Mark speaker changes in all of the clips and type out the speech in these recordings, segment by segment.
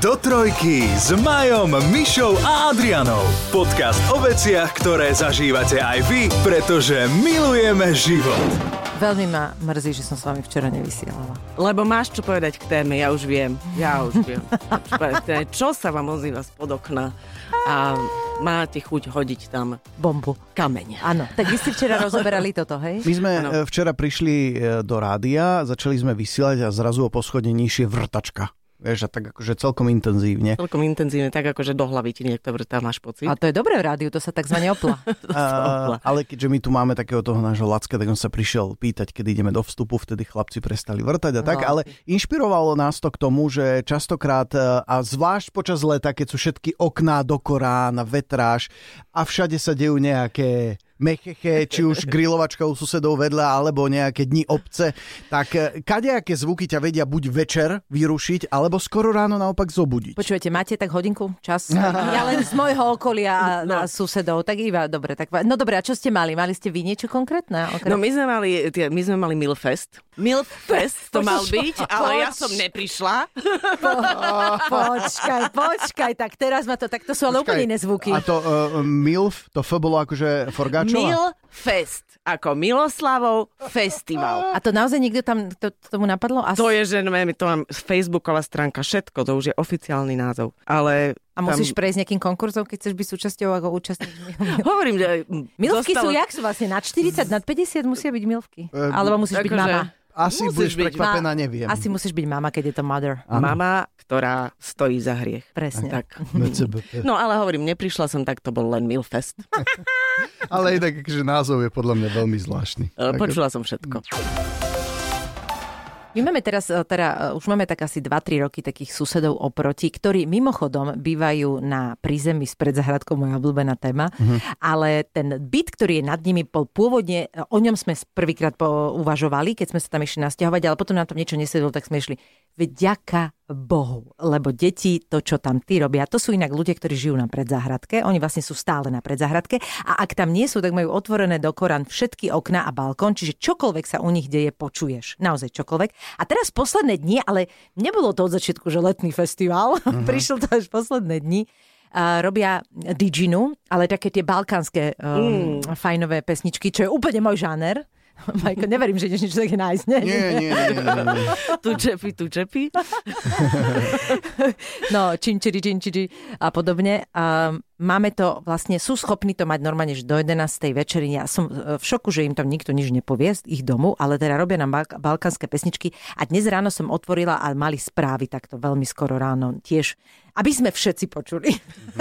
Speaker 1: Do trojky s Majom, Mišou a Adrianou. Podcast o veciach, ktoré zažívate aj vy, pretože milujeme život.
Speaker 2: Veľmi ma mrzí, že som s vami včera nevysielala.
Speaker 3: Lebo máš čo povedať k téme, ja už viem. Ja už viem. Čo, sa vám ozýva spod okna a máte chuť hodiť tam
Speaker 2: Bombu.
Speaker 3: kamene.
Speaker 2: Áno, tak vy ste včera rozoberali toto, hej?
Speaker 4: My sme
Speaker 3: Áno.
Speaker 4: e, včera prišli e, do rádia, začali sme vysielať a zrazu o poschodne nižšie vrtačka. Vieš, a tak akože celkom intenzívne.
Speaker 3: Celkom intenzívne, tak akože do hlavy ti niekto vrtá, máš pocit.
Speaker 2: A to je dobré v rádiu, to sa takzvané opla.
Speaker 4: A, ale keďže my tu máme takého toho nášho Lacka, tak on sa prišiel pýtať, kedy ideme do vstupu, vtedy chlapci prestali vrtať a tak,
Speaker 2: No.
Speaker 4: ale inšpirovalo nás to k tomu, že častokrát, e, a zvlášť počas leta, keď sú všetky okná do Korán, vetráž a všade sa dejú nejaké mecheche, či už grilovačka u susedov vedľa, alebo nejaké dni obce, tak e, kadejaké zvuky ťa vedia buď večer vyrušiť, alebo skoro ráno naopak zobudiť.
Speaker 2: Počujete, máte tak hodinku, čas? Ja len z môjho okolia a,
Speaker 3: No.
Speaker 2: a susedov, tak iba, dobre. Tak, no dobre, a čo ste mali? Mali ste vy niečo konkrétne? Okrem...
Speaker 3: No my sme mali, tie, my sme mali Milfest. Milfest to mal byť, ale ja som neprišla.
Speaker 2: Počkaj, počkaj, tak teraz ma to, tak to sú ale úplne iné zvuky.
Speaker 4: A to uh, MILF, to F bolo akože Forgáčová?
Speaker 3: Milfest, ako Miloslavov festival.
Speaker 2: A to naozaj niekto tam to, tomu napadlo? Asi...
Speaker 3: To je, že neviem, to mám Facebooková stránka, všetko, to už je oficiálny názov. Ale
Speaker 2: A musíš prejsť nejakým konkurzom, keď chceš byť súčasťou ako účastník.
Speaker 3: Hovorím, že...
Speaker 2: Milvky sú
Speaker 3: dostalo-
Speaker 2: jak sú vlastne? Nad 40, nad 50 musia byť milvky.
Speaker 4: Eh,
Speaker 2: Alebo musíš byť
Speaker 3: akože-
Speaker 2: mama.
Speaker 4: Asi
Speaker 3: Musíš
Speaker 4: budeš
Speaker 3: byť
Speaker 4: prekvapená, neviem.
Speaker 2: Asi musíš byť mama, keď je to mother.
Speaker 3: Mama, ktorá stojí za hriech.
Speaker 2: Presne.
Speaker 3: Tak. No ale hovorím, neprišla som, tak to bol len Milfest.
Speaker 4: Ale inak, že názov je podľa mňa veľmi zvláštny.
Speaker 3: Ale Počula som všetko.
Speaker 2: My máme teraz, e, teda, e, už máme tak asi 2-3 roky takých susedov oproti, ktorí mimochodom bývajú na prízemí s predzahradkou, moja obľúbená téma, ale ten byt, ktorý je nad nimi, bol pôvodne, e, o ňom sme prvýkrát po- uvažovali, keď sme sa tam išli nasťahovať, ale potom nám tam niečo nesedelo, tak sme išli, vďaka Bohu, lebo deti, to, čo tam tí robia, to sú inak ľudia, ktorí žijú na predzahradke, oni vlastne sú stále na predzahradke a ak tam nie sú, tak majú otvorené do Korán všetky okná a balkón, čiže čokoľvek sa u nich deje, počuješ. Naozaj čokoľvek. A teraz posledné dni, ale nebolo to od začiatku, že letný festival, uh-huh. prišlo to až posledné dni, a robia diginu, ale také tie balkánske um, mm. fajnové pesničky, čo je úplne môj žáner. Majko, neverím, že ideš niečo také nájsť. Nie,
Speaker 4: Nie, nie, nie, nie, nie.
Speaker 3: Tu čepi, tu čepi.
Speaker 2: No, činčiri, činčiri a podobne. A máme to vlastne, sú schopní to mať normálne, že do 11. večeri. Ja som e, v šoku, že im tam nikto nič nepovie z ich domu, ale teda robia nám balk- balkánske pesničky. A dnes ráno som otvorila a mali správy takto veľmi skoro ráno tiež, aby sme všetci počuli,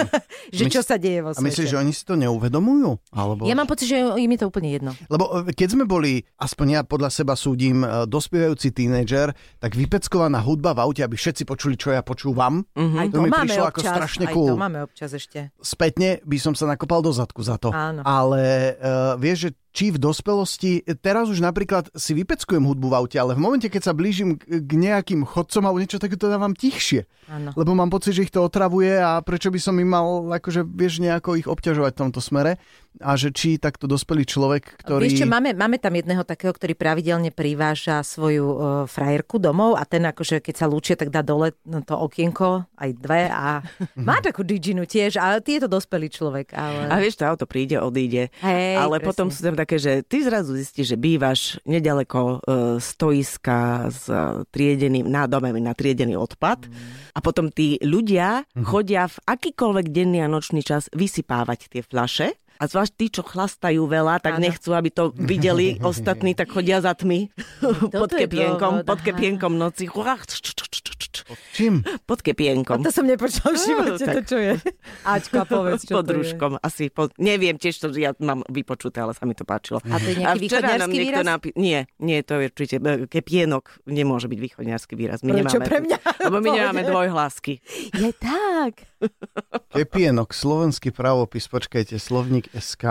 Speaker 2: že čo sa deje vo
Speaker 4: A myslíš, že
Speaker 2: svete.
Speaker 4: oni si to neuvedomujú? Alebo...
Speaker 2: Ja mám pocit, že im je to úplne jedno.
Speaker 4: Lebo e, keď sme boli, aspoň ja podľa seba súdim, e, dospievajúci tínedžer, tak vypeckovaná hudba v aute, aby všetci počuli, čo ja počúvam.
Speaker 2: Aj
Speaker 4: To
Speaker 2: to,
Speaker 4: mi
Speaker 2: máme
Speaker 4: prišlo ako
Speaker 2: občas,
Speaker 4: strašne
Speaker 2: aj
Speaker 4: cool.
Speaker 2: to máme občas ešte.
Speaker 4: Spätne by som sa nakopal do zadku za to.
Speaker 2: Áno.
Speaker 4: Ale uh, vieš, že či v dospelosti, teraz už napríklad si vypeckujem hudbu v aute, ale v momente, keď sa blížim k, nejakým chodcom alebo niečo také, to dávam tichšie.
Speaker 2: Áno.
Speaker 4: Lebo mám pocit, že ich to otravuje a prečo by som im mal, akože vieš, nejako ich obťažovať v tomto smere. A že či takto dospelý človek, ktorý...
Speaker 2: Vieš čo, máme, máme tam jedného takého, ktorý pravidelne priváža svoju uh, frajerku domov a ten akože keď sa lúčia, tak dá dole no, to okienko, aj dve a má takú diginu tiež, ale ty je to dospelý človek. Ale...
Speaker 3: A vieš, to auto príde, odíde.
Speaker 2: Hej,
Speaker 3: ale
Speaker 2: presne.
Speaker 3: potom sú tam také, že ty zrazu zistíš, že bývaš nedaleko e, stoiska s e, triedeným, nádomem na triedený odpad.
Speaker 2: Mm.
Speaker 3: A potom tí ľudia
Speaker 4: Mhm.
Speaker 3: chodia v akýkoľvek denný a nočný čas vysypávať tie flaše. A zvlášť tí, čo chlastajú veľa, tak
Speaker 2: Áno.
Speaker 3: nechcú, aby to videli ostatní, tak chodia za tmy pod kepienkom, pod kepienkom noci.
Speaker 4: Čím?
Speaker 3: Pod kepienkom.
Speaker 2: To som nepočula v živote,
Speaker 3: No,
Speaker 2: to čo je. Ačka, povedz, čo
Speaker 3: pod
Speaker 2: to je.
Speaker 3: rúškom, asi pod, neviem tiež to, ja mám vypočuté, ale sa mi to páčilo.
Speaker 2: A to je nejaký východňarský výraz?
Speaker 3: Napi- nie, nie, to je určite, e, kepienok nemôže byť východňarský výraz. My
Speaker 2: Prečo
Speaker 3: nemáme,
Speaker 2: pre mňa?
Speaker 3: Lebo my nemáme dvojhlásky.
Speaker 2: Je tak.
Speaker 4: Kepienok, slovenský pravopis, počkajte, slovník SK.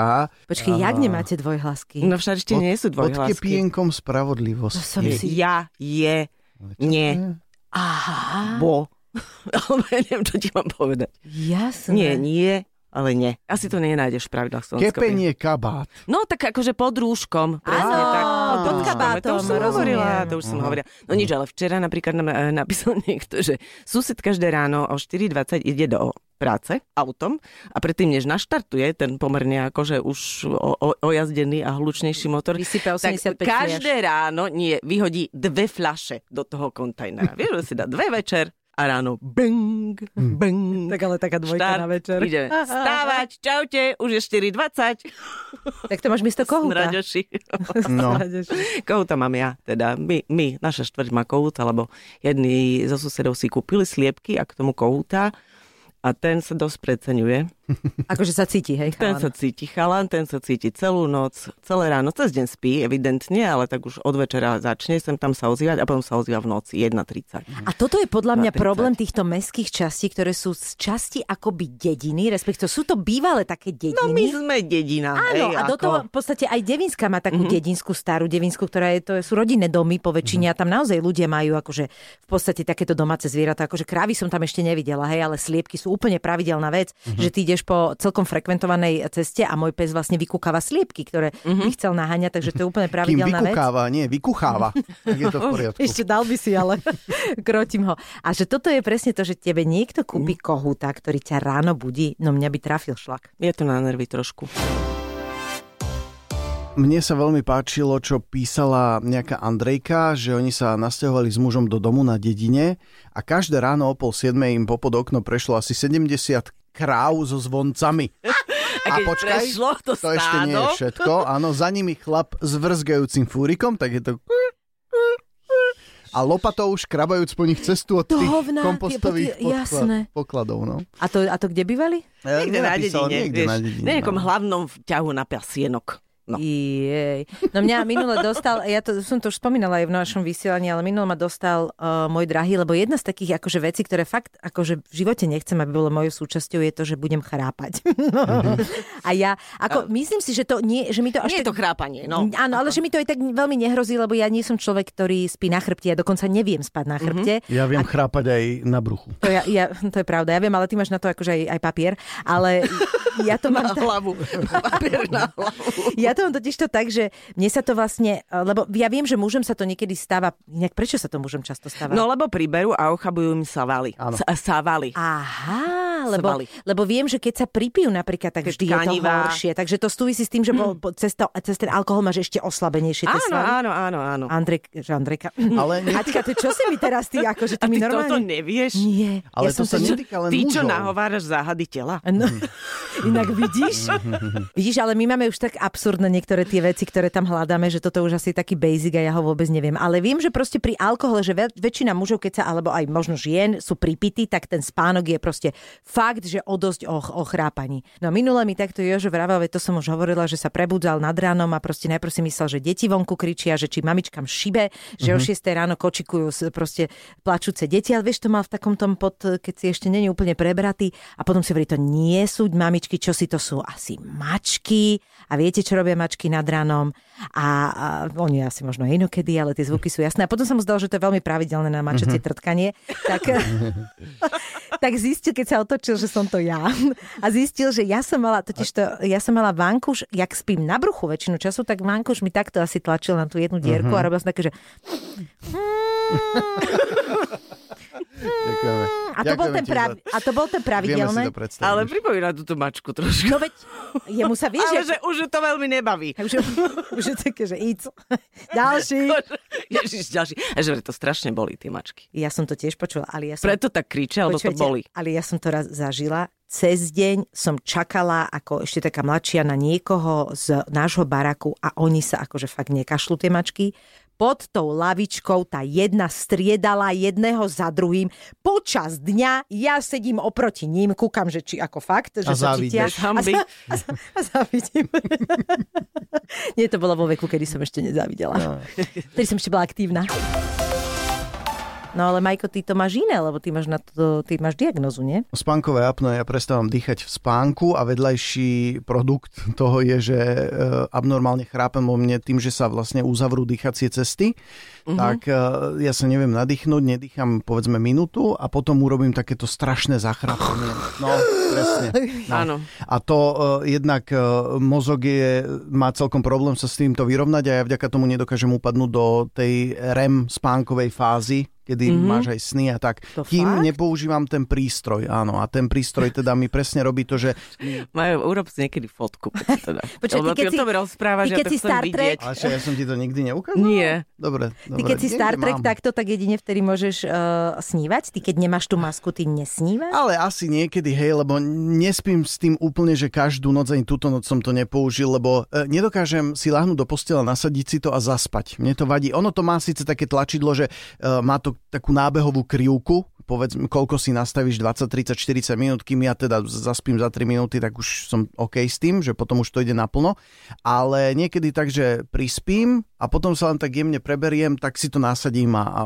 Speaker 2: Počkej, jak nemáte dvojhlasky?
Speaker 3: No však ešte nie sú
Speaker 4: Pod
Speaker 3: dvojhlásky.
Speaker 4: kepienkom
Speaker 2: To
Speaker 4: spravodlivosť.
Speaker 2: som si...
Speaker 3: Ja, je, nie,
Speaker 2: Aha,
Speaker 3: bo. Ale neviem, čo ti mám povedať.
Speaker 2: jasné.
Speaker 3: Nie, nie, ale nie. Asi to nenájdeš v pravidlách slovenského.
Speaker 4: Kepenie kabát.
Speaker 3: No tak akože pod rúškom. Presne
Speaker 2: Áno.
Speaker 3: tak, pod
Speaker 2: pod
Speaker 3: to už
Speaker 2: kabátom,
Speaker 3: som hovorila, to už som hovorila. No nič, ale včera napríklad nám eh, napísal niekto, že sused každé ráno o 4.20 ide do práce autom a predtým, než naštartuje ten pomerne akože už o, o, ojazdený a hlučnejší motor,
Speaker 2: Vysype 85
Speaker 3: tak každé ráno nie, vyhodí dve fľaše do toho kontajnera. Vieš, že si dá dve večer a ráno bang, bang.
Speaker 2: Tak ale taká dvojka
Speaker 3: štart,
Speaker 2: na večer.
Speaker 3: Ide stávať, čaute, už je 4.20.
Speaker 2: Tak to máš miesto kohúta.
Speaker 3: Smraďoši.
Speaker 4: No.
Speaker 3: Kohúta mám ja, teda my, my naša štvrť má kohúta, lebo jedni zo susedov si kúpili sliepky a k tomu kohúta a ten sa dosť preceňuje.
Speaker 2: Akože sa cíti, hej,
Speaker 3: Ten
Speaker 2: chalan.
Speaker 3: sa cíti chalan, ten sa cíti celú noc, celé ráno, cez deň spí, evidentne, ale tak už od večera začne sem tam sa ozývať a potom sa ozýva v noci 1.30.
Speaker 2: A toto je podľa mňa
Speaker 3: 30.
Speaker 2: problém týchto mestských častí, ktoré sú z časti akoby dediny, respektíve sú to bývalé také dediny.
Speaker 3: No my sme dedina.
Speaker 2: Áno,
Speaker 3: hej,
Speaker 2: a do
Speaker 3: ako-
Speaker 2: toho v podstate aj Devinská má takú mm-hmm. dedinskú, starú Devinsku, ktorá je, to sú rodinné domy po väčšine mm-hmm. a tam naozaj ľudia majú akože v podstate takéto domáce zvieratá. Akože krávy som tam ešte nevidela, hej, ale sliepky sú úplne pravidelná vec, mm-hmm. že ty ideš po celkom frekventovanej ceste a môj pes vlastne vykúkava sliepky, ktoré mm-hmm. by chcel naháňať, takže to je úplne
Speaker 4: Kým
Speaker 2: pravidelná vec.
Speaker 4: vykukáva, nie, vykucháva. Tak je to v poriadku.
Speaker 2: Ešte dal by si, ale krotím ho. A že toto je presne to, že tebe niekto kúpi kohúta, ktorý ťa ráno budí, no mňa by trafil šlak.
Speaker 3: Je to na nervy trošku.
Speaker 4: Mne sa veľmi páčilo, čo písala nejaká Andrejka, že oni sa nasťahovali s mužom do domu na dedine a každé ráno o pol siedmej im popod okno prešlo asi 70 kráv so zvoncami.
Speaker 3: A keď prešlo to
Speaker 4: to ešte nie je všetko. Áno, za nimi chlap s vrzgajúcim fúrikom, tak je to... A lopatou škrabajúc po nich cestu od
Speaker 2: To
Speaker 4: tých
Speaker 2: hovná,
Speaker 4: kompostových
Speaker 2: tie- jasné.
Speaker 4: pokladov. No.
Speaker 2: A to, a to kde bývali?
Speaker 3: Niekde na dedine,
Speaker 4: niekde
Speaker 3: vieš,
Speaker 4: na dedine,
Speaker 3: na nejakom
Speaker 4: no.
Speaker 3: hlavnom ťahu na pasienok. No.
Speaker 2: Jej. No mňa minule dostal, ja to, som to už spomínala aj v našom vysielaní, ale minule ma dostal uh, môj drahý, lebo jedna z takých akože vecí, ktoré fakt akože v živote nechcem, aby bolo mojou súčasťou, je to, že budem chrápať. A ja, ako, myslím si, že to nie, že mi to až
Speaker 3: Nie je
Speaker 2: tak...
Speaker 3: to chrápanie, no.
Speaker 2: Áno, ale že mi to aj tak veľmi nehrozí, lebo ja nie som človek, ktorý spí na chrbte, ja dokonca neviem spať na chrbte.
Speaker 4: Ja viem chrápať aj na bruchu.
Speaker 2: To, ja, ja, to je pravda, ja viem, ale ty máš na to akože aj, aj papier, ale ja to
Speaker 3: Na
Speaker 2: mám...
Speaker 3: hlavu. Papier na hlavu.
Speaker 2: Ja to mám totiž to tak, že mne sa to vlastne, lebo ja viem, že mužom sa to niekedy stáva, inak prečo sa to mužom často stáva?
Speaker 3: No lebo priberú a ochabujú im savaly.
Speaker 4: Áno.
Speaker 3: S- Savaly.
Speaker 2: Aha, lebo, lebo viem, že keď sa pripijú napríklad, tak
Speaker 3: Keď
Speaker 2: vždy je to horšie. Takže to súvisí s tým, že po, po, cez, to, cez ten alkohol máš ešte oslabenejšie tie
Speaker 3: Áno,
Speaker 2: svaly.
Speaker 3: áno, áno, áno.
Speaker 2: Andrej, že Andrejka.
Speaker 4: Ale nie-
Speaker 2: Aťka, ty čo si mi teraz ty, akože ty
Speaker 3: A
Speaker 2: mi
Speaker 3: ty
Speaker 2: normálne...
Speaker 3: toto nevieš?
Speaker 2: Nie.
Speaker 4: Ale
Speaker 2: ja
Speaker 4: to
Speaker 2: som
Speaker 4: sa netýka len
Speaker 3: Ty, čo nahováraš záhady tela?
Speaker 2: No, inak vidíš? vidíš, ale my máme už tak absurdné niektoré tie veci, ktoré tam hľadáme, že toto už asi je taký basic a ja ho vôbec neviem. Ale viem, že proste pri alkohole, že väč- väčšina mužov, keď sa, alebo aj možno žien, sú pripity, tak ten spánok je proste fakt, že o dosť o, o chrápaní. No minule mi takto Jožo vravel, to som už hovorila, že sa prebudzal nad ránom a proste najprv si myslel, že deti vonku kričia, že či mamičkam šibe, že o 6 ráno kočikujú proste plačúce deti, ale vieš, to mal v takom tom pod, keď si ešte není úplne prebratý a potom si hovorí, to nie sú mamičky, čo si to sú asi mačky a viete, čo robia mačky nad ránom a, a oni asi možno inokedy, ale tie zvuky sú jasné. A potom sa mu zdalo, že to je veľmi pravidelné na mačacie trtkanie. Tak, tak zistil, keď sa otočil, že som to ja. A zistil, že ja som mala, totiž to, ja som mala vankuš, jak spím na bruchu väčšinu času, tak vankuš mi takto asi tlačil na tú jednu dierku a robil som také, že
Speaker 4: Ďakujeme.
Speaker 2: a to, bol ten, prav,
Speaker 4: za-
Speaker 2: a to bol ten
Speaker 4: predstaviť.
Speaker 3: Ale pripomína túto mačku trošku.
Speaker 2: No veď, jemu sa vieš,
Speaker 3: Ale
Speaker 2: že...
Speaker 3: že už to veľmi nebaví.
Speaker 2: Už, už je také, že ic. Ďalší.
Speaker 3: Ježiš, ďalší. A že to strašne boli, tie mačky.
Speaker 2: Ja som to tiež počula, ale ja som...
Speaker 3: Preto tak kričia, lebo to boli.
Speaker 2: Ale ja som to raz zažila. Cez deň som čakala ako ešte taká mladšia na niekoho z nášho baraku a oni sa akože fakt nekašľú tie mačky. Pod tou lavičkou tá jedna striedala jedného za druhým. Počas dňa ja sedím oproti ním, kúkam, že či ako fakt, že
Speaker 4: A
Speaker 2: sa
Speaker 4: závidíš.
Speaker 2: A, za, a, za, a závidím. Nie, to bolo vo veku, kedy som ešte nezávidela.
Speaker 4: No.
Speaker 2: Vtedy som ešte bola aktívna. No ale Majko, ty to máš iné, lebo ty máš, na to, ty máš diagnozu, nie?
Speaker 4: Spánkové apnoe, ja prestávam dýchať v spánku a vedľajší produkt toho je, že e, abnormálne chrápem o mne tým, že sa vlastne uzavrú dýchacie cesty, uh-huh. tak e, ja sa neviem nadýchnuť, nedýcham povedzme minútu a potom urobím takéto strašné zachrápanie. No, presne. No.
Speaker 3: Áno.
Speaker 4: A to uh, jednak mozog je, má celkom problém sa s týmto vyrovnať a ja vďaka tomu nedokážem upadnúť do tej REM spánkovej fázy, kedy mm-hmm. máš aj sny a tak.
Speaker 2: To
Speaker 4: Kým
Speaker 2: fakt?
Speaker 4: nepoužívam ten prístroj, áno. A ten prístroj teda mi presne robí to, že...
Speaker 3: Majú, urob si niekedy fotku. si Teda.
Speaker 2: Počkaj,
Speaker 3: Lebo
Speaker 2: ty keď
Speaker 3: o tom
Speaker 2: si-
Speaker 3: rozprávaš,
Speaker 2: ty
Speaker 3: ja
Speaker 2: keď
Speaker 3: to
Speaker 2: si Star Trek-.
Speaker 4: Ale čo, ja som ti to nikdy neukázal?
Speaker 3: Nie.
Speaker 4: Dobre, dobre.
Speaker 2: Ty keď si
Speaker 4: niekde
Speaker 2: Star Trek
Speaker 4: mám.
Speaker 2: takto, tak jedine vtedy môžeš uh, snívať? Ty keď nemáš tú masku, ty nesnívaš?
Speaker 4: Ale asi niekedy, hej, lebo nespím s tým úplne, že každú noc, ani túto noc som to nepoužil, lebo e, nedokážem si lahnúť do postela, nasadiť si to a zaspať. Mne to vadí. Ono to má síce také tlačidlo, že e, má to takú nábehovú krivku, povedz, koľko si nastavíš, 20, 30, 40 minút, kým ja teda zaspím za 3 minúty, tak už som OK s tým, že potom už to ide naplno. Ale niekedy tak, že prispím a potom sa len tak jemne preberiem, tak si to nasadím a, a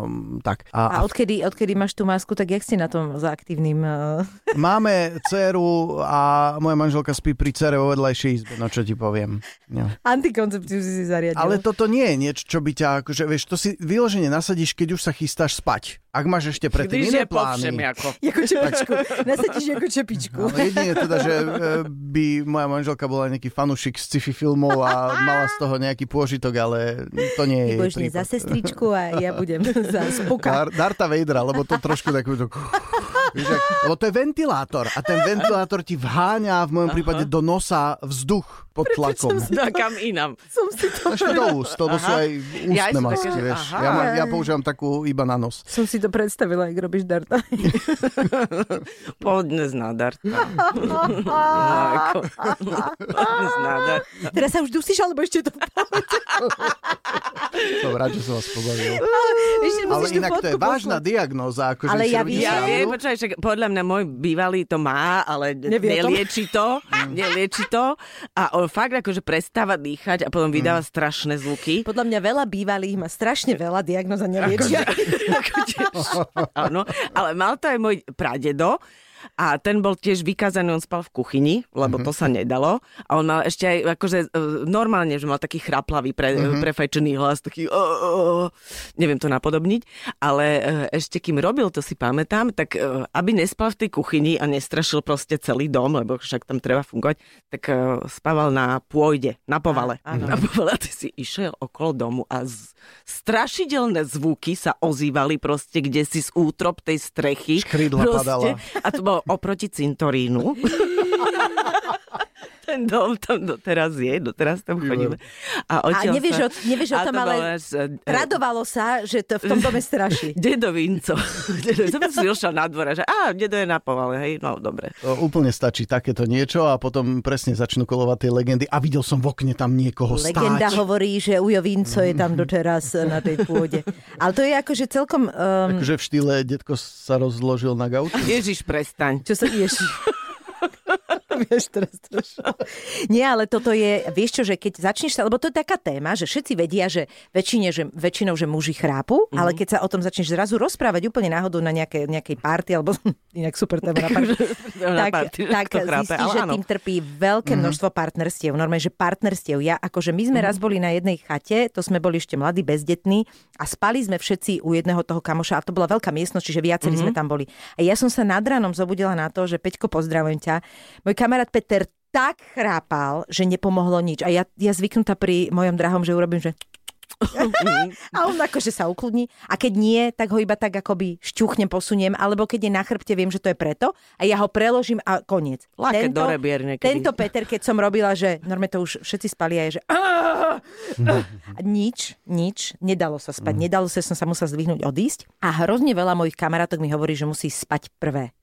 Speaker 4: tak.
Speaker 2: A odkedy, odkedy máš tú masku, tak jak si na tom za aktívnym... Uh...
Speaker 4: Máme dceru a moja manželka spí pri cere vo vedľajšej izbe, no čo ti poviem. No.
Speaker 2: Antikoncepciu si si zariadil.
Speaker 4: Ale toto nie je niečo, čo by ťa, akože, vieš, to si vyložene nasadíš, keď už sa chystáš spať. Ak máš ešte predtým
Speaker 3: Když
Speaker 4: iné plány.
Speaker 3: ako.
Speaker 2: Ako čepičku. Nasadíš ako čepičku.
Speaker 4: No, jedine teda, že e, by moja manželka bola nejaký fanušik z sci-fi filmov a mala z toho nejaký pôžitok, ale to nie je
Speaker 2: Ty budeš za sestričku a ja budem za spuka.
Speaker 4: Dar, Darta Vadera, lebo to trošku takú... To, ak, lebo to je ventilátor a ten ventilátor ti vháňa v mojom prípade do nosa vzduch pod tlakom.
Speaker 3: No, kam inam.
Speaker 2: Som si to...
Speaker 4: Ešte do úst, lebo sú aj
Speaker 3: Ja
Speaker 4: ústne
Speaker 3: sú
Speaker 4: masky,
Speaker 3: také,
Speaker 4: vieš.
Speaker 3: aha.
Speaker 4: Ja, má, ja používam takú iba na nos.
Speaker 2: Som si to predstavila, jak robíš darta.
Speaker 3: Pohodne z nádarta. No, ako. Pohodne z nádarta.
Speaker 2: Teraz sa už dusíš, alebo ešte to...
Speaker 4: Som rád, že som vás pobavil.
Speaker 2: Ešte
Speaker 4: Ale inak to je vážna
Speaker 2: poslať.
Speaker 4: diagnóza. Akože
Speaker 2: Ale ja viem.
Speaker 3: Ja viem, počkaj, však podľa mňa môj bývalý to má, ale
Speaker 2: Nevie
Speaker 3: nelieči to, nelieči to a on fakt akože prestáva dýchať a potom vydáva strašné zvuky.
Speaker 2: Podľa mňa veľa bývalých má strašne veľa diagnoz a neliečia.
Speaker 3: Akože- Áno, ale mal to aj môj pradedo, a ten bol tiež vykázaný, on spal v kuchyni, lebo to sa nedalo. A on mal ešte aj akože e, normálne, že mal taký chraplavý, pre, uh-huh. prefajčený hlas, taký oh, oh, neviem to napodobniť, ale e, ešte kým robil, to si pamätám, tak aby nespal v tej kuchyni a nestrašil proste celý dom, lebo však tam treba fungovať, tak spával na pôjde, na povale.
Speaker 2: Á, áno.
Speaker 3: Na povale a ty si išiel okolo domu a z, strašidelné zvuky sa ozývali proste, kde si z útrop tej strechy.
Speaker 4: Škrydla padala.
Speaker 3: A to oproti cintorínu. Ten dom tam doteraz je, doteraz tam chodíme. A,
Speaker 2: A nevieš,
Speaker 3: sa...
Speaker 2: o, nevieš o
Speaker 3: a
Speaker 2: tom,
Speaker 3: to
Speaker 2: ale
Speaker 3: až, e,
Speaker 2: radovalo sa, že to v tom dome straší.
Speaker 3: Dedo Vinco. Dedo, som si došiel na dvore, že á, dedo je na povale, hej, no dobre.
Speaker 4: To úplne stačí takéto niečo a potom presne začnú kolovať tie legendy a videl som v okne tam niekoho
Speaker 2: Legenda
Speaker 4: stáť.
Speaker 2: hovorí, že Ujo Vinco je tam doteraz na tej pôde. Ale to je akože celkom... Um,
Speaker 4: Akože v štýle detko sa rozložil na gauč.
Speaker 3: Ježiš, prestaň.
Speaker 2: čo sa ješi. Vieš, teraz trošku. Nie, ale toto je, vieš čo, že keď začneš sa, lebo to je taká téma, že všetci vedia, že, väčšine, že väčšinou, že muži chrápu, mm-hmm. ale keď sa o tom začneš zrazu rozprávať úplne náhodou na nejaké, nejakej party, alebo inak super téma na party, tak,
Speaker 3: party,
Speaker 2: tak
Speaker 3: chrápe,
Speaker 2: zistíš, že
Speaker 3: áno.
Speaker 2: tým trpí veľké množstvo partnerstiev. Normálne, že partnerstiev. Ja, akože my sme raz boli na jednej chate, to sme boli ešte mladí, bezdetní a spali sme všetci u jedného toho kamoša a to bola veľká miestnosť, čiže viacerí sme tam boli. A ja som sa nad ránom zobudila na to, že Peťko, pozdravujem ťa. Môj kamarát Peter tak chrápal, že nepomohlo nič. A ja, ja zvyknutá pri mojom drahom, že urobím, že a on akože sa ukludní. A keď nie, tak ho iba tak akoby šťuchnem, posuniem, alebo keď je na chrbte, viem, že to je preto a ja ho preložím a koniec.
Speaker 3: Láke do rebier niekedy.
Speaker 2: tento Peter, keď som robila, že normálne to už všetci spali a je, že nič, nič, nedalo sa spať, nedalo sa, som sa musela zdvihnúť, odísť. A hrozne veľa mojich kamarátok mi hovorí, že musí spať prvé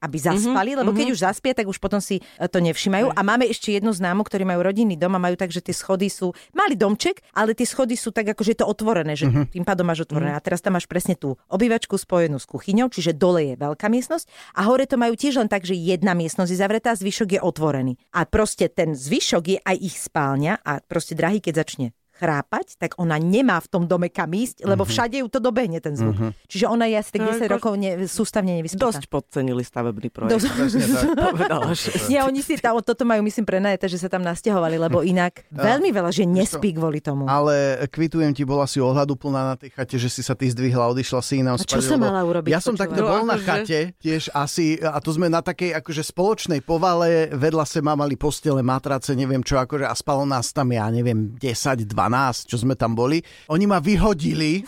Speaker 2: aby zaspali, lebo keď už zaspie, tak už potom si e, to nevšimajú. A máme ešte jednu známu, ktorí majú rodinný dom a majú tak, že tie schody sú, mali domček, ale tie schody sú tak, ako že je to otvorené, že tým pádom máš otvorené. A teraz tam máš presne tú obývačku spojenú s kuchyňou, čiže dole je veľká miestnosť a hore to majú tiež len tak, že jedna miestnosť je zavretá, zvyšok je otvorený. A proste ten zvyšok je aj ich spálňa a proste drahý, keď začne chrápať, tak ona nemá v tom dome kam ísť, lebo
Speaker 4: Mhm.
Speaker 2: všade ju to dobehne ten zvuk. Čiže ona je asi tak
Speaker 3: No,
Speaker 2: 10
Speaker 3: ako-
Speaker 2: rokov ne, sústavne nevyspatá.
Speaker 3: Dosť podcenili stavebný projekt.
Speaker 2: Dosť.
Speaker 3: Povedala, že...
Speaker 2: Nie, oni si tam, toto majú, myslím, prenajeté, že sa tam nasťahovali, lebo inak veľmi veľa že nespí kvôli tomu.
Speaker 4: Ale kvitujem ti, bola si ohľadu plná na tej chate, že si sa ty zdvihla, odišla si inám
Speaker 2: A čo som
Speaker 4: lebo
Speaker 2: mala urobiť,
Speaker 4: Ja som takto
Speaker 3: No,
Speaker 4: bol na
Speaker 3: akože-
Speaker 4: chate, tiež asi, a to sme na takej akože spoločnej povale, vedľa seba mali postele, matrace, neviem čo, akože a spalo nás tam, ja neviem, 10, 12, čo sme tam boli. Oni ma vyhodili,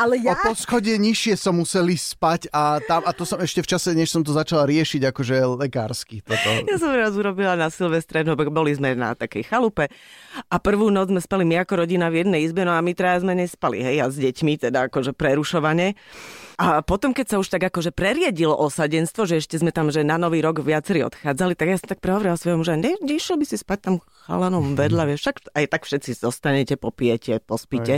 Speaker 2: Ale
Speaker 4: o poschodie nižšie som museli spať a, tam, a to som ešte v čase, než som to začala riešiť, akože lekársky. Toto.
Speaker 3: Ja som raz urobila na Silvestre, no boli sme na takej chalupe a prvú noc sme spali my ako rodina v jednej izbe, no a my traja sme nespali, hej, a s deťmi, teda akože prerušovane. A potom, keď sa už tak akože preriedilo osadenstvo, že ešte sme tam, že na nový rok viacerí odchádzali, tak ja som tak prehovorila svojmu, že ne, nešiel by si spať tam chalanom vedľa, vieš, však aj tak všetci zostanete, popijete, pospíte.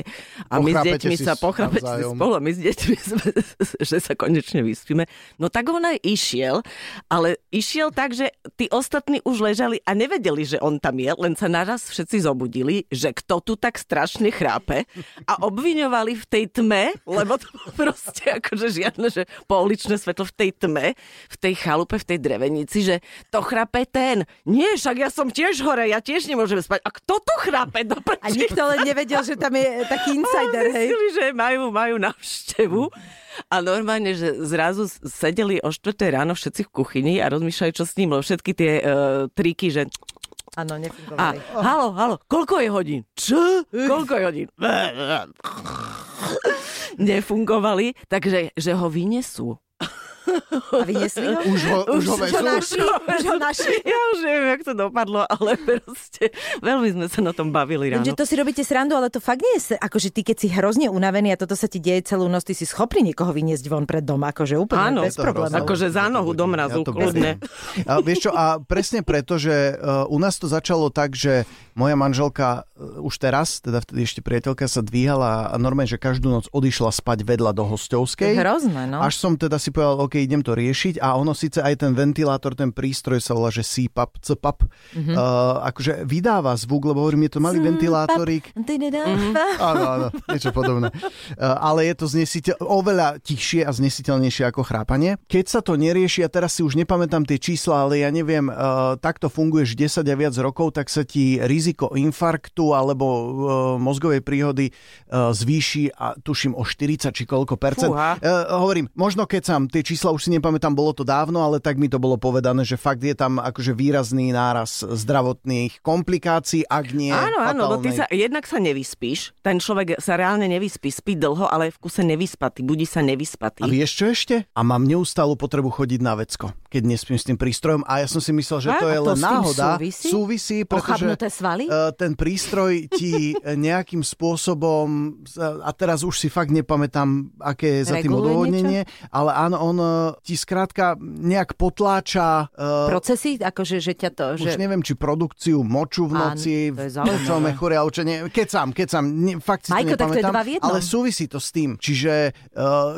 Speaker 3: A my s deťmi sa si
Speaker 4: navzájom.
Speaker 3: spolu, my s deťmi sme, že sa konečne vyspíme. No tak on aj išiel, ale išiel tak, že tí ostatní už ležali a nevedeli, že on tam je, len sa naraz všetci zobudili, že kto tu tak strašne chrápe a obviňovali v tej tme, lebo to proste akože žiadne, že pouličné svetlo v tej tme, v tej chalupe, v tej drevenici, že to chrape ten. Nie, však ja som tiež hore, ja tiež nemôžem spať. A kto tu chrape? Do
Speaker 2: A nikto len nevedel, že tam je taký insider, hej.
Speaker 3: Zistili, že majú, majú návštevu. A normálne, že zrazu sedeli o 4 ráno všetci v kuchyni a rozmýšľali, čo s ním, lebo všetky tie uh, triky, že
Speaker 2: Áno,
Speaker 3: a
Speaker 2: nefungovali.
Speaker 3: halo, halo, koľko je hodín? Čo? Koľko je hodín? Nefungovali, takže že ho vynesú.
Speaker 2: A vyniesli ho?
Speaker 4: Už ho, už
Speaker 2: Už ho našli? Už ho našli?
Speaker 3: Ja už neviem, jak to dopadlo, ale proste veľmi sme sa na tom bavili ráno.
Speaker 2: Lenže to si robíte srandu, ale to fakt nie je, akože ty keď si hrozne unavený a toto sa ti deje celú noc, ty si schopný niekoho vyniesť von pred dom, akože úplne
Speaker 3: Áno,
Speaker 2: bez problémov.
Speaker 3: Akože za nohu do mrazu,
Speaker 4: to
Speaker 3: kľudne.
Speaker 4: A vieš čo, a presne preto, že uh, u nás to začalo tak, že moja manželka uh, už teraz, teda vtedy ešte priateľka, sa dvíhala a normálne, že každú noc odišla spať vedľa do hostovskej.
Speaker 2: hrozné, no.
Speaker 4: Až som teda si povedal, OK, idem to riešiť a ono síce aj ten ventilátor, ten prístroj sa volá, že CPAP, CPAP,
Speaker 2: Mhm.
Speaker 4: mm-hmm. uh, akože vydáva zvuk, lebo hovorím, je to malý ventilátorik. Áno, áno, niečo podobné. Ale je to znesiteľ, oveľa tichšie a znesiteľnejšie ako chrápanie. Keď sa to nerieši, a teraz si už nepamätám tie čísla, ale ja neviem, uh, takto funguješ 10 a viac rokov, tak sa ti riziko infarktu alebo uh, mozgovej príhody uh, zvýši a tuším o 40 či koľko percent.
Speaker 3: Fúha.
Speaker 4: Uh, hovorím, možno keď som, tie čísla už si nepamätám, bolo to dávno, ale tak mi to bolo povedané, že fakt je tam akože výrazný náraz zdravotných komplikácií, ak nie
Speaker 3: Áno, áno, no ty sa, jednak sa nevyspíš, ten človek sa reálne nevyspí, spí dlho, ale v kuse nevyspatý, budí sa nevyspatý.
Speaker 4: A vieš čo ešte? A mám neustálu potrebu chodiť na vecko, keď nespím s tým prístrojom. A ja som si myslel, že to
Speaker 2: A
Speaker 4: je
Speaker 2: to
Speaker 4: len náhoda.
Speaker 2: súvisí?
Speaker 4: súvisí pretože
Speaker 2: svaly?
Speaker 4: eh, ten prístroj ti eh, nejakým spôsobom, a teraz už si fakt nepamätám, aké je za tým odôvodnenie, ale áno, on ti skrátka nejak potláča
Speaker 2: Procesy, akože, že ťa to...
Speaker 4: už
Speaker 2: Že...
Speaker 4: neviem, či produkciu moču v noci,
Speaker 2: to
Speaker 4: v nočnom mechúre, alebo čo nie, kecam, kecam, ne, fakt si
Speaker 2: Majko,
Speaker 4: to
Speaker 2: to
Speaker 4: nepamätám,
Speaker 2: jednom.
Speaker 4: ale súvisí to s tým. Čiže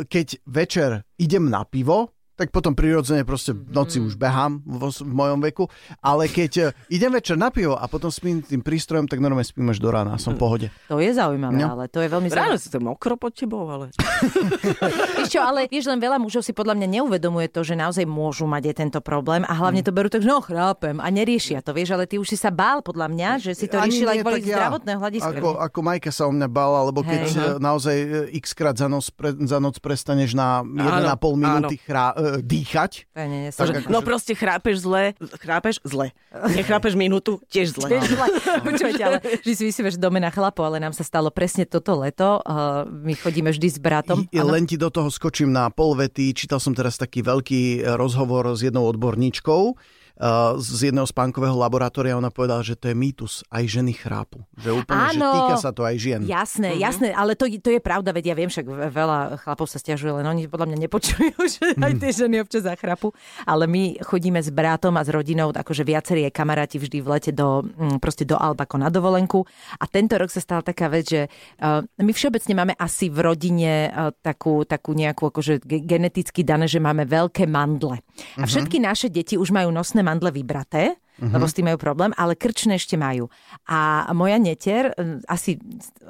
Speaker 4: keď večer idem na pivo, tak potom prirodzene proste v noci
Speaker 2: Mm.
Speaker 4: už behám vo, v mojom veku, ale keď uh, idem večer na pivo a potom spím tým prístrojom, tak normálne spím až do rána, som v pohode.
Speaker 2: To je zaujímavé,
Speaker 4: No.
Speaker 2: ale to je veľmi
Speaker 3: Ráno
Speaker 2: zaujímavé.
Speaker 3: si to mokro pod tebou, ale...
Speaker 2: Vieš čo, ale vieš, len veľa mužov si podľa mňa neuvedomuje to, že naozaj môžu mať aj tento problém a hlavne
Speaker 4: Mm.
Speaker 2: to berú tak, že no chrápem a neriešia to, vieš, ale ty už si sa bál podľa mňa, že si to
Speaker 4: Ani
Speaker 2: riešila aj kvôli
Speaker 4: ja.
Speaker 2: zdravotného hľadiska.
Speaker 4: Ako, ako Majka sa o mňa bála, lebo keď
Speaker 2: Hej.
Speaker 4: Hej. naozaj eh, x krát za, noc pre, za noc prestaneš na 1,5
Speaker 3: Áno,
Speaker 4: minúty chrá, dýchať,
Speaker 2: To je nie, nie,
Speaker 4: Tak
Speaker 2: sorry.
Speaker 4: ako-
Speaker 3: No proste chrápeš zle, chrápeš zle. Nechrápeš minútu, tiež zle.
Speaker 2: Vieš, zle. Počúvajte, ale že si vysieveš dome na chlapo, ale nám sa stalo presne toto leto. Uh, my chodíme vždy s bratom.
Speaker 4: I, len ti do toho skočím na pol vety. Čítal som teraz taký veľký e, rozhovor s jednou odborníčkou z jedného spánkového laboratória. Ona povedala, že to je mýtus. Aj ženy chrápu. Že úplne, že
Speaker 2: Áno.
Speaker 4: týka sa to aj žien.
Speaker 2: Jasné, jasné, ale to, to je pravda, veď ja viem, však ve- veľa chlapov sa stiažuje, len oni podľa mňa nepočujú, že aj tie ženy občas zachrapu. Ale my chodíme s bratom a s rodinou, akože viacerí aj kamaráti vždy v lete do, mm, proste do Alp ako na dovolenku. A tento rok sa stala taká vec, že uh, my všeobecne máme asi v rodine uh, takú, takú nejakú akože ge- geneticky dané, že máme veľké mandle. A všetky naše deti už majú nosné mandle vybraté. Uh-huh. lebo s tým majú problém, ale krčné ešte majú. A moja netier, e, asi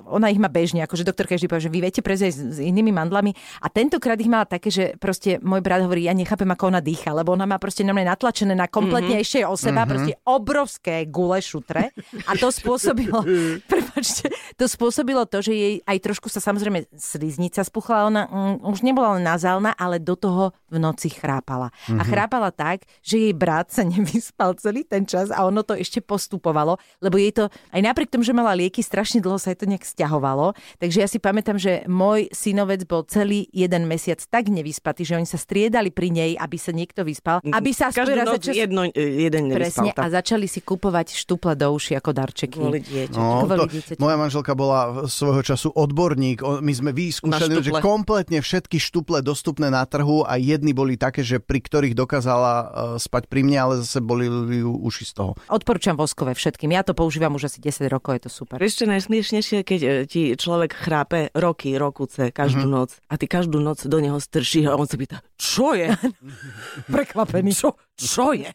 Speaker 2: ona ich má bežne, akože doktor každý povie, že vy viete prejsť s, inými mandlami a tentokrát ich mala také, že proste môj brat hovorí, ja nechápem, ako ona dýcha, lebo ona má proste na mňa natlačené na kompletne mm-hmm. ešte o seba, mm-hmm. proste obrovské gule šutre a to spôsobilo, prepačte, to spôsobilo to, že jej aj trošku sa samozrejme sliznica spuchla, ona mm, už nebola len nazálna, ale do toho v noci chrápala. Mm-hmm. A mhm. chrápala tak, že jej brat sa nevyspal celý ten čas a ono to ešte postupovalo, lebo jej to, aj napriek tomu, že mala lieky, strašne dlho sa jej to nejak stiahovalo. Takže ja si pamätám, že môj synovec bol celý jeden mesiac tak nevyspatý, že oni sa striedali pri nej, aby sa niekto vyspal, aby sa
Speaker 3: Každú noc čas... jedno, jeden nevyspal.
Speaker 2: Presne, a začali si kupovať štuple do uši ako darčeky.
Speaker 3: Kvôli
Speaker 4: No, Kvôli to, moja manželka bola svojho času odborník. My sme vyskúšali, že kompletne všetky štuple dostupné na trhu a jedny boli také, že pri ktorých dokázala uh, spať pri mne, ale zase boli ju uši z toho.
Speaker 2: Odporúčam voskové všetkým. Ja to používam už asi 10 rokov, je to super.
Speaker 3: Ešte najsmiešnejšie, keď e, ti človek chrápe roky, rokuce, každú mm-hmm. noc a ty každú noc do neho strší a on sa pýta, čo je?
Speaker 2: Prekvapený.
Speaker 3: Čo, čo je?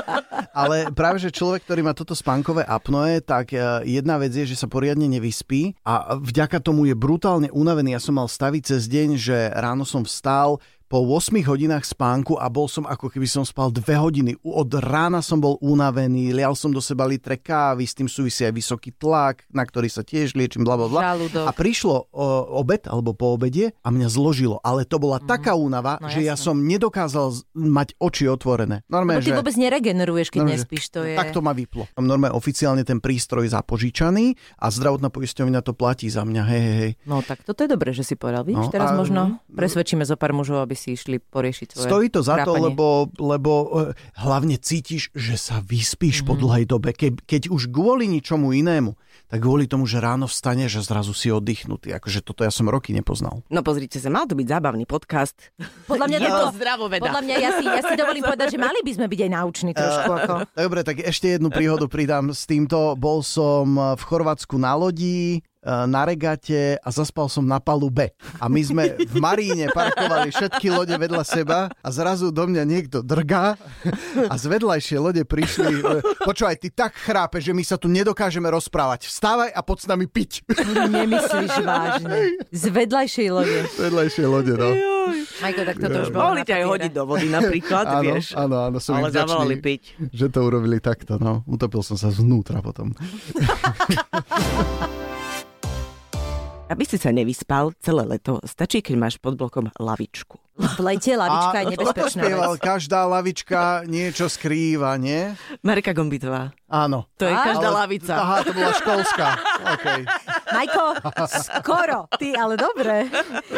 Speaker 4: Ale práve, že človek, ktorý má toto spánkové apnoe, tak e, jedna vec je, že sa poriadne nevyspí a vďaka tomu je brutálne unavený. Ja som mal staviť cez deň, že ráno som vstal, po 8 hodinách spánku a bol som ako keby som spal 2 hodiny. Od rána som bol unavený, lial som do seba litre kávy, s tým súvisí aj vysoký tlak, na ktorý sa tiež liečím, bla bla bla. A prišlo o, obed alebo po obede a mňa zložilo, ale to bola mm. taká únava, no, že jasne. ja som nedokázal mať oči otvorené.
Speaker 2: Normálne, ty že... vôbec neregeneruješ, keď normálne, nespíš, to je...
Speaker 4: Tak to ma vyplo. Normálne oficiálne ten prístroj zapožičaný a zdravotná poisťovňa to platí za mňa, hej, hej.
Speaker 2: No tak toto je dobré, že si povedal, víš, no, teraz a... možno presvedčíme zo pár mužov, aby si išli poriešiť svoje
Speaker 4: Stojí to za
Speaker 2: krápanie.
Speaker 4: to, lebo, lebo eh, hlavne cítiš, že sa vyspíš mm-hmm. po mhm. dlhej dobe. Ke, keď už kvôli ničomu inému, tak kvôli tomu, že ráno vstane, že zrazu si oddychnutý. Akože toto ja som roky nepoznal.
Speaker 3: No pozrite sa, mal to byť zábavný podcast.
Speaker 2: Podľa mňa
Speaker 3: je to zdravoveda.
Speaker 2: Podľa mňa ja si, ja si dovolím povedať, že mali by sme byť aj nauční trošku. Ako.
Speaker 4: Dobre, tak ešte jednu príhodu pridám s týmto. Bol som v Chorvátsku na lodi, na regate a zaspal som na palube. A my sme v Maríne parkovali všetky lode vedľa seba a zrazu do mňa niekto drgá a z vedľajšie lode prišli. E, počúvaj, ty tak chrápe, že my sa tu nedokážeme rozprávať. Vstávaj a poď s nami piť.
Speaker 2: Nemyslíš vážne. Z vedľajšej lode. Z
Speaker 4: vedľajšej lode, no.
Speaker 2: Majko, tak toto už bolo
Speaker 3: Mohli ťa aj hodiť do vody napríklad,
Speaker 4: áno,
Speaker 3: vieš.
Speaker 4: Áno, áno, som
Speaker 3: Ale zavolali piť.
Speaker 4: Že to urobili takto, no. Utopil som sa znútra potom.
Speaker 3: Aby si sa nevyspal celé leto, stačí, keď máš pod blokom lavičku.
Speaker 2: V lete lavička a je nebezpečná vec.
Speaker 4: každá lavička niečo skrýva, nie?
Speaker 3: Marika Gombitová.
Speaker 4: Áno.
Speaker 3: To je a? každá ale, lavica.
Speaker 4: Aha, to bola školská. Okay.
Speaker 2: Majko, skoro. Ty, ale dobre.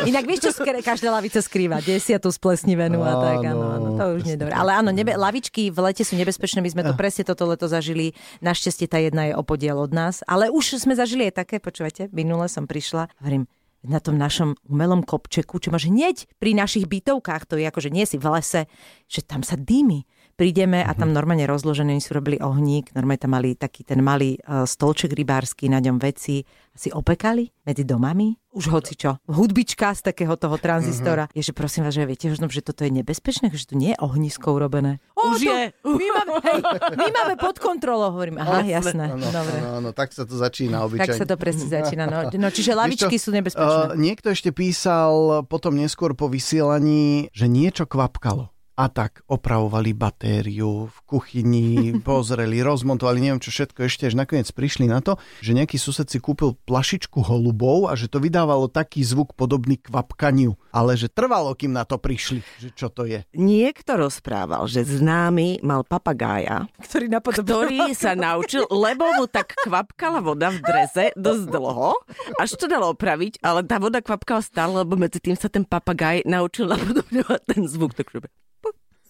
Speaker 2: Inak vieš, čo skr- každá lavica skrýva? Desiatu splesnivenú a tak. Áno, áno, to už nie je dobré. Ale áno, nebe- lavičky v lete sú nebezpečné. My sme to presne toto leto zažili. Našťastie tá jedna je opodiel od nás. Ale už sme zažili aj také, počúvajte, minule som prišla. Hovorím, na tom našom umelom kopčeku, čo máš hneď pri našich bytovkách, to je ako, že nie si v lese, že tam sa dýmy. Prídeme a tam mhm. normálne rozložené, oni si robili ohník, normálne tam mali taký ten malý uh, stolček rybársky, na ňom veci, si opekali medzi domami, už hoci čo. Hudbička z takého toho tranzistora. Uh-huh. Je, že prosím vás, že viete, že toto je nebezpečné, že to nie je ohnisko urobené.
Speaker 3: O, už to, je.
Speaker 2: My máme, hej, my máme pod kontrolou, hovorím. Aha, jasné. Ano,
Speaker 4: Dobre. Ano, ano, tak sa to začína obyčajne.
Speaker 2: Tak sa to presne začína. No, no čiže lavičky sú nebezpečné.
Speaker 4: Uh, niekto ešte písal potom neskôr po vysielaní, že niečo kvapkalo a tak opravovali batériu v kuchyni, pozreli, rozmontovali, neviem čo všetko ešte, až nakoniec prišli na to, že nejaký sused si kúpil plašičku holubov a že to vydávalo taký zvuk podobný kvapkaniu. Ale že trvalo, kým na to prišli, že čo to je.
Speaker 3: Niekto rozprával, že známy mal papagája,
Speaker 2: ktorý,
Speaker 3: ktorý sa naučil, lebo mu tak kvapkala voda v dreze dosť dlho, až to dalo opraviť, ale tá voda kvapkala stále, lebo medzi tým sa ten papagaj naučil napodobňovať ten zvuk. Takže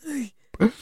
Speaker 3: 对嗯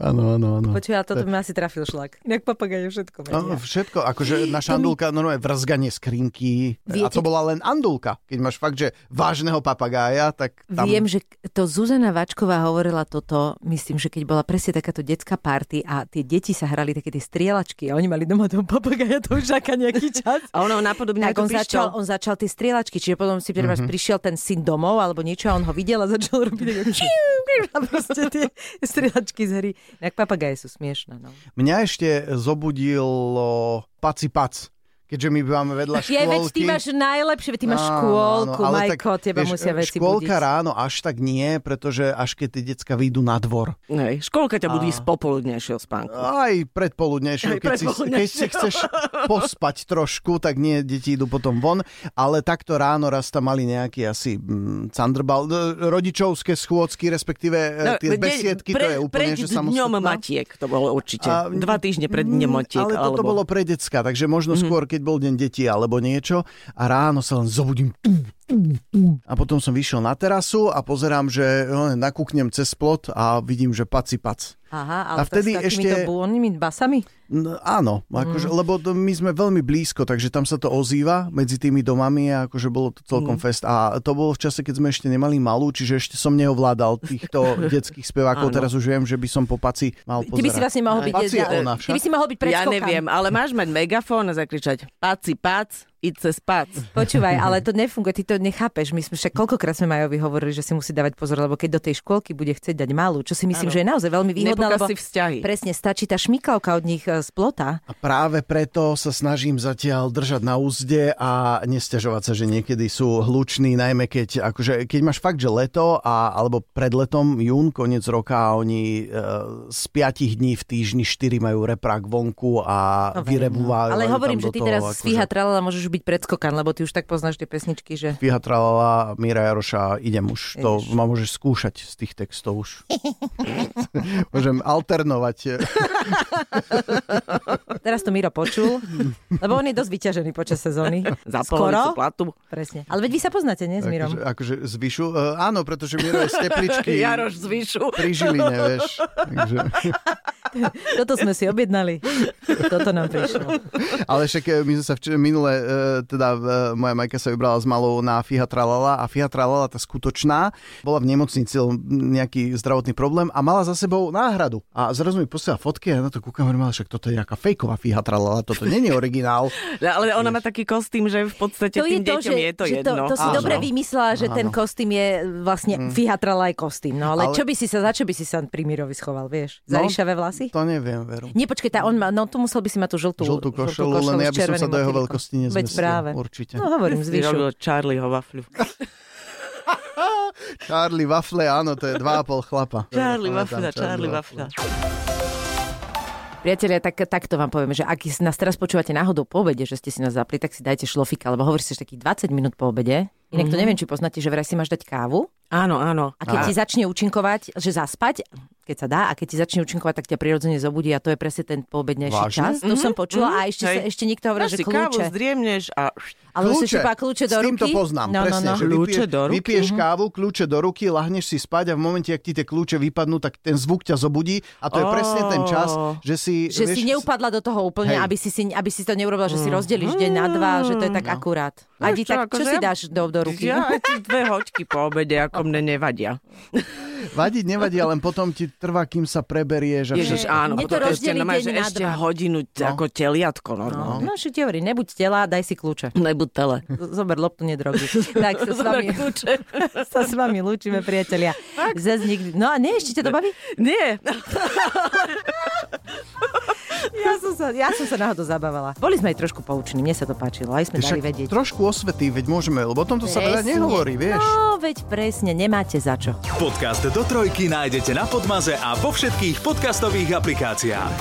Speaker 4: Áno, áno, áno.
Speaker 2: Počuj, ale toto mi asi trafil šlak. Inak papagaj všetko vedia.
Speaker 4: No, všetko, akože naša andulka, no, no, vrzganie skrinky. Viete, a to bola len andulka. Keď máš fakt, že vážneho papagája, tak tam...
Speaker 2: Viem, že to Zuzana Vačková hovorila toto, myslím, že keď bola presne takáto detská party a tie deti sa hrali také tie strieľačky a oni mali doma toho papagája, to už aká nejaký čas.
Speaker 3: A ono napodobne
Speaker 2: tak on začal, on začal tie strieľačky, čiže potom si mm-hmm. prišiel ten syn domov alebo niečo a on ho videl a začal robiť A proste tie strieľačky z hry. Jak papagaje sú smiešné. No.
Speaker 4: Mňa ešte zobudilo paci pac keďže my máme vedľa škôlky.
Speaker 2: Je, veď ty máš najlepšie, ty máš škôlku, áno, Majko, tak, teba vieš, musia veci
Speaker 4: Škôlka
Speaker 2: budiť.
Speaker 4: ráno až tak nie, pretože až keď tie decka vyjdú na dvor.
Speaker 3: Nej, škôlka ťa budí z popoludnejšieho spánku.
Speaker 4: Aj predpoludnejšieho, keď, si, keď si chceš pospať trošku, tak nie, deti idú potom von, ale takto ráno raz tam mali nejaký asi mm, Thunderball, rodičovské schôdzky, respektíve e, no, tie besiedky, pre, to je úplne, že samostatná.
Speaker 3: dňom matiek to bolo určite. A, Dva týždne pred dňom matiek.
Speaker 4: Ale toto alebo... bolo pre decka, takže možno mm-hmm. skôr, keď keď bol deň detí alebo niečo a ráno sa len zobudím a potom som vyšiel na terasu a pozerám, že nakúknem cez plot a vidím, že paci pac.
Speaker 2: Aha, ale a vtedy s ešte... búlnými basami?
Speaker 4: No, áno, akože, mm. lebo to, my sme veľmi blízko, takže tam sa to ozýva medzi tými domami a akože bolo to celkom mm. fest. A to bolo v čase, keď sme ešte nemali malú, čiže ešte som neovládal týchto detských spevákov. Teraz už viem, že by som po paci mal pozerať.
Speaker 2: Ty by si vlastne mohol byť...
Speaker 4: Paci ja, ona,
Speaker 2: ty by si mohol byť
Speaker 3: Ja neviem, ale máš mať megafón a zakričať paci, pac, Ice spať.
Speaker 2: Počúvaj, ale to nefunguje, ty to nechápeš. My sme však koľkokrát sme Majovi hovorili, že si musí dávať pozor, lebo keď do tej škôlky bude chcieť dať malú, čo si myslím, ano. že je naozaj veľmi výhodné, lebo
Speaker 3: si vzťahy.
Speaker 2: presne stačí tá šmikavka od nich e, z plota.
Speaker 4: A práve preto sa snažím zatiaľ držať na úzde a nestiažovať sa, že niekedy sú hluční, najmä keď, akože, keď máš fakt, že leto a, alebo pred letom, jún, koniec roka a oni e, z piatich dní v týždni štyri majú reprák vonku a no, vyrebúvajú.
Speaker 2: Ale hovorím, že ty teraz akože... svíha tralala môžeš byť predskokan, lebo ty už tak poznáš tie pesničky, že...
Speaker 4: Fíha tralala, Míra Jaroša, idem už. To ma môžeš skúšať z tých textov už. Môžem alternovať.
Speaker 2: Teraz to Miro počul, lebo on je dosť vyťažený počas sezóny.
Speaker 3: Skoro? platu.
Speaker 2: Presne. Ale veď vy sa poznáte, nie s Mirom?
Speaker 4: Akože, akože z Vyšu? Uh, áno, pretože Miro je z Tepličky.
Speaker 3: Jaroš z Vyšu.
Speaker 4: Pri Žiline, vieš. Takže...
Speaker 2: Toto sme si objednali. Toto nám prišlo.
Speaker 4: Ale však eh, my sme sa včera, minule, eh, teda moja majka sa vybrala s malou na Fiha Tralala a Fiha Tralala, tá skutočná, bola v nemocnici, nejaký zdravotný problém a mala za sebou náhradu. A zrazu mi posiela fotky a ja na to kúkam a však toto je nejaká fejková Fiha Tralala, toto nie je originál.
Speaker 3: No, ale ona má taký kostým, že v podstate to tým je to, deťom že, je to
Speaker 2: že
Speaker 3: jedno.
Speaker 2: To, to si Áno. dobre vymyslela, že Áno. ten kostým je vlastne mm. Fiha Tralala je kostým. No ale, ale, čo by si sa, za čo by si sa pri Mirovi schoval, vieš? Za no, vlasy?
Speaker 4: To neviem, veru.
Speaker 2: Nie, počkej, tá, on má, no tu musel by si mať tú žltú,
Speaker 4: žltú košelu, len ja by som sa do jeho veľkosti nezmestil. Veď práve. Určite.
Speaker 2: No hovorím, zvyšu.
Speaker 3: Charlieho wafľu.
Speaker 4: Charlie Wafle, áno, to je 2,5 chlapa.
Speaker 3: Charlie Wafle, Charlie Wafle.
Speaker 2: Priatelia, tak, takto vám povieme, že ak nás teraz počúvate náhodou po obede, že ste si nás zapli, tak si dajte šlofika, lebo hovorí sa, že takých 20 minút po obede. Inak mm-hmm. to mhm. neviem, či poznáte, že vraj si máš dať kávu.
Speaker 3: Áno, áno.
Speaker 2: A keď a... ti začne účinkovať, že zaspať, keď sa dá, a keď ti začne účinkovať, tak ťa prirodzene zobudí a to je presne ten poobednejší čas. To mm-hmm. som počula mm-hmm. a ešte, sa, ešte niekto hovorí, že kľúče.
Speaker 3: kávu, zdriemneš a...
Speaker 2: Ale kľúče. si kľúče do ruky. S tým
Speaker 4: to poznám, no, presne. No, no.
Speaker 3: Že kľúče do ruky.
Speaker 4: Vypiješ mm-hmm. kávu, kľúče do ruky, lahneš si spať a v momente, ak ti tie kľúče vypadnú, tak ten zvuk ťa zobudí a to je presne ten čas, že si...
Speaker 2: Že vieš, si neupadla do toho úplne, aby si, si, aby si to neurobila, že si rozdeliš deň na dva, že to je tak no. akurát. A tak, čo si dáš do, do ruky?
Speaker 3: Ja dve hoďky po obede, ako mne nevadia.
Speaker 4: Vadiť nevadí, ale potom ti trvá, kým sa preberie. Že
Speaker 3: Ježiš, áno, to ešte, že ešte hodinu no. ako teliatko normálne.
Speaker 2: No, no ti hovorí, nebuď tela, daj si kľúče.
Speaker 3: Nebuď tele.
Speaker 2: Zober loptu, nedrogy. tak sa s vami, sa s vami lúčime, priatelia. Zas nikdy... No a nie, ešte ťa to baví?
Speaker 3: Nie.
Speaker 2: ja, som sa, ja som sa náhodou zabávala. Boli sme aj trošku poučení, mne sa to páčilo, aj sme dali vedieť.
Speaker 4: Trošku osvety, veď môžeme, lebo o tomto sa veľa nehovorí, vieš.
Speaker 2: No, veď presne, nemáte za čo.
Speaker 1: Podcast do trojky nájdete na Podmaze a vo všetkých podcastových aplikáciách.